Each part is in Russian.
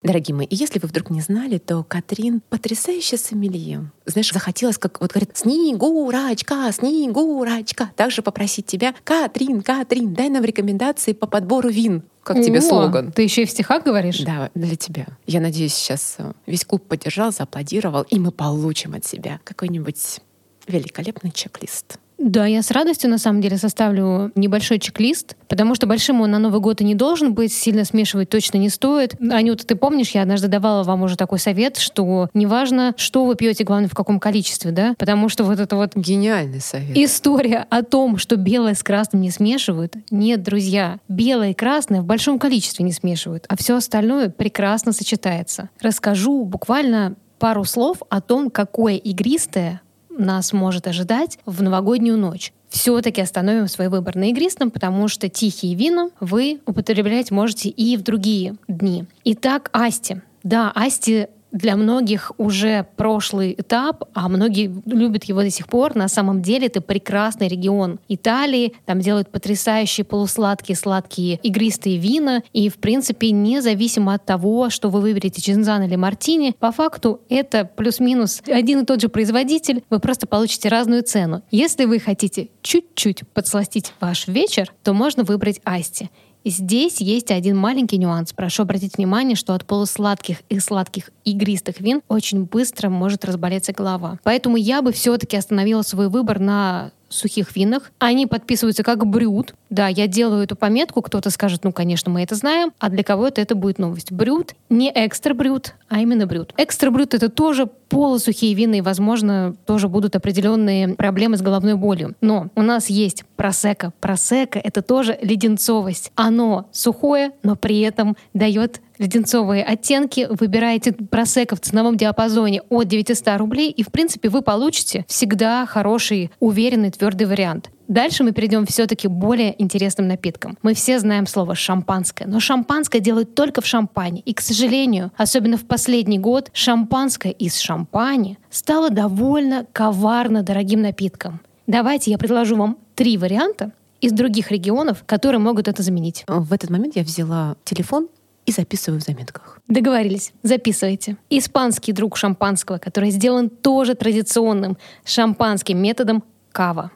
Дорогие мои, и если вы вдруг не знали, то Катрин потрясающая сомелье. Знаешь, захотелось, как вот говорит, Снегурочка, Снегурочка. Также попросить тебя, Катрин, Катрин, дай нам рекомендации по подбору вин. Как тебе О, слоган? Ты еще и в стихах говоришь? Да, для тебя. Я надеюсь, сейчас э, весь клуб поддержал, зааплодировал, и мы получим от себя какой-нибудь великолепный чек-лист. Да, я с радостью на самом деле составлю небольшой чек-лист, потому что большим он на Новый год и не должен быть, сильно смешивать точно не стоит. Анюта, ты помнишь, я однажды давала вам уже такой совет, что неважно, что вы пьете, главное, в каком количестве, да? Потому что вот это вот Гениальный совет. История о том, что белое с красным не смешивают, нет, друзья. Белое и красное в большом количестве не смешивают, а все остальное прекрасно сочетается. Расскажу буквально пару слов о том, какое игристое нас может ожидать в новогоднюю ночь. Все-таки остановим свой выбор на игристом, потому что тихие вина вы употреблять можете и в другие дни. Итак, Асти. Да, Асти для многих уже прошлый этап, а многие любят его до сих пор. На самом деле это прекрасный регион Италии. Там делают потрясающие полусладкие, сладкие игристые вина. И, в принципе, независимо от того, что вы выберете Чинзан или Мартини, по факту это плюс-минус один и тот же производитель. Вы просто получите разную цену. Если вы хотите чуть-чуть подсластить ваш вечер, то можно выбрать Асти. Здесь есть один маленький нюанс. Прошу обратить внимание, что от полусладких и сладких игристых вин очень быстро может разболеться голова. Поэтому я бы все-таки остановила свой выбор на сухих винах. Они подписываются как брют. Да, я делаю эту пометку, кто-то скажет, ну, конечно, мы это знаем, а для кого-то это будет новость. Брют не экстра брют, а именно брют. Экстра брют — это тоже полусухие вина, и, возможно, тоже будут определенные проблемы с головной болью. Но у нас есть просека. Просека — это тоже леденцовость. Оно сухое, но при этом дает леденцовые оттенки, выбираете просека в ценовом диапазоне от 900 рублей, и, в принципе, вы получите всегда хороший, уверенный, твердый вариант. Дальше мы перейдем все-таки более интересным напиткам. Мы все знаем слово шампанское, но шампанское делают только в шампане. И, к сожалению, особенно в последний год, шампанское из шампани стало довольно коварно дорогим напитком. Давайте я предложу вам три варианта из других регионов, которые могут это заменить. В этот момент я взяла телефон и записываю в заметках. Договорились. Записывайте. Испанский друг шампанского, который сделан тоже традиционным шампанским методом кава.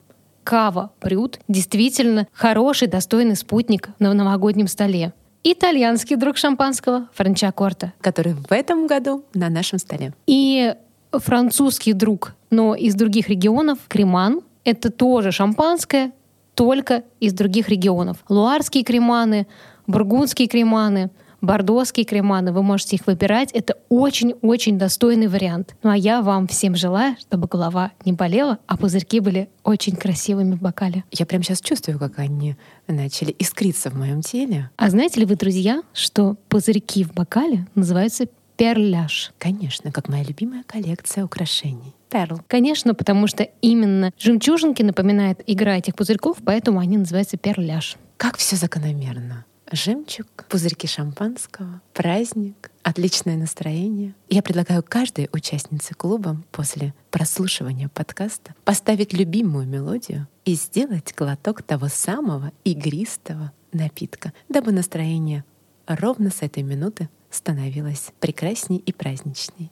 Кава Брют действительно хороший, достойный спутник на новогоднем столе. Итальянский друг шампанского Франчакорта. Который в этом году на нашем столе. И французский друг, но из других регионов, Креман. Это тоже шампанское, только из других регионов. Луарские креманы, бургундские креманы — бордоские креманы, вы можете их выбирать. Это очень-очень достойный вариант. Ну а я вам всем желаю, чтобы голова не болела, а пузырьки были очень красивыми в бокале. Я прямо сейчас чувствую, как они начали искриться в моем теле. А знаете ли вы, друзья, что пузырьки в бокале называются перляж? Конечно, как моя любимая коллекция украшений. Перл. Конечно, потому что именно жемчужинки напоминает игра этих пузырьков, поэтому они называются перляж. Как все закономерно жемчуг, пузырьки шампанского, праздник, отличное настроение. Я предлагаю каждой участнице клуба после прослушивания подкаста поставить любимую мелодию и сделать глоток того самого игристого напитка, дабы настроение ровно с этой минуты становилось прекрасней и праздничней.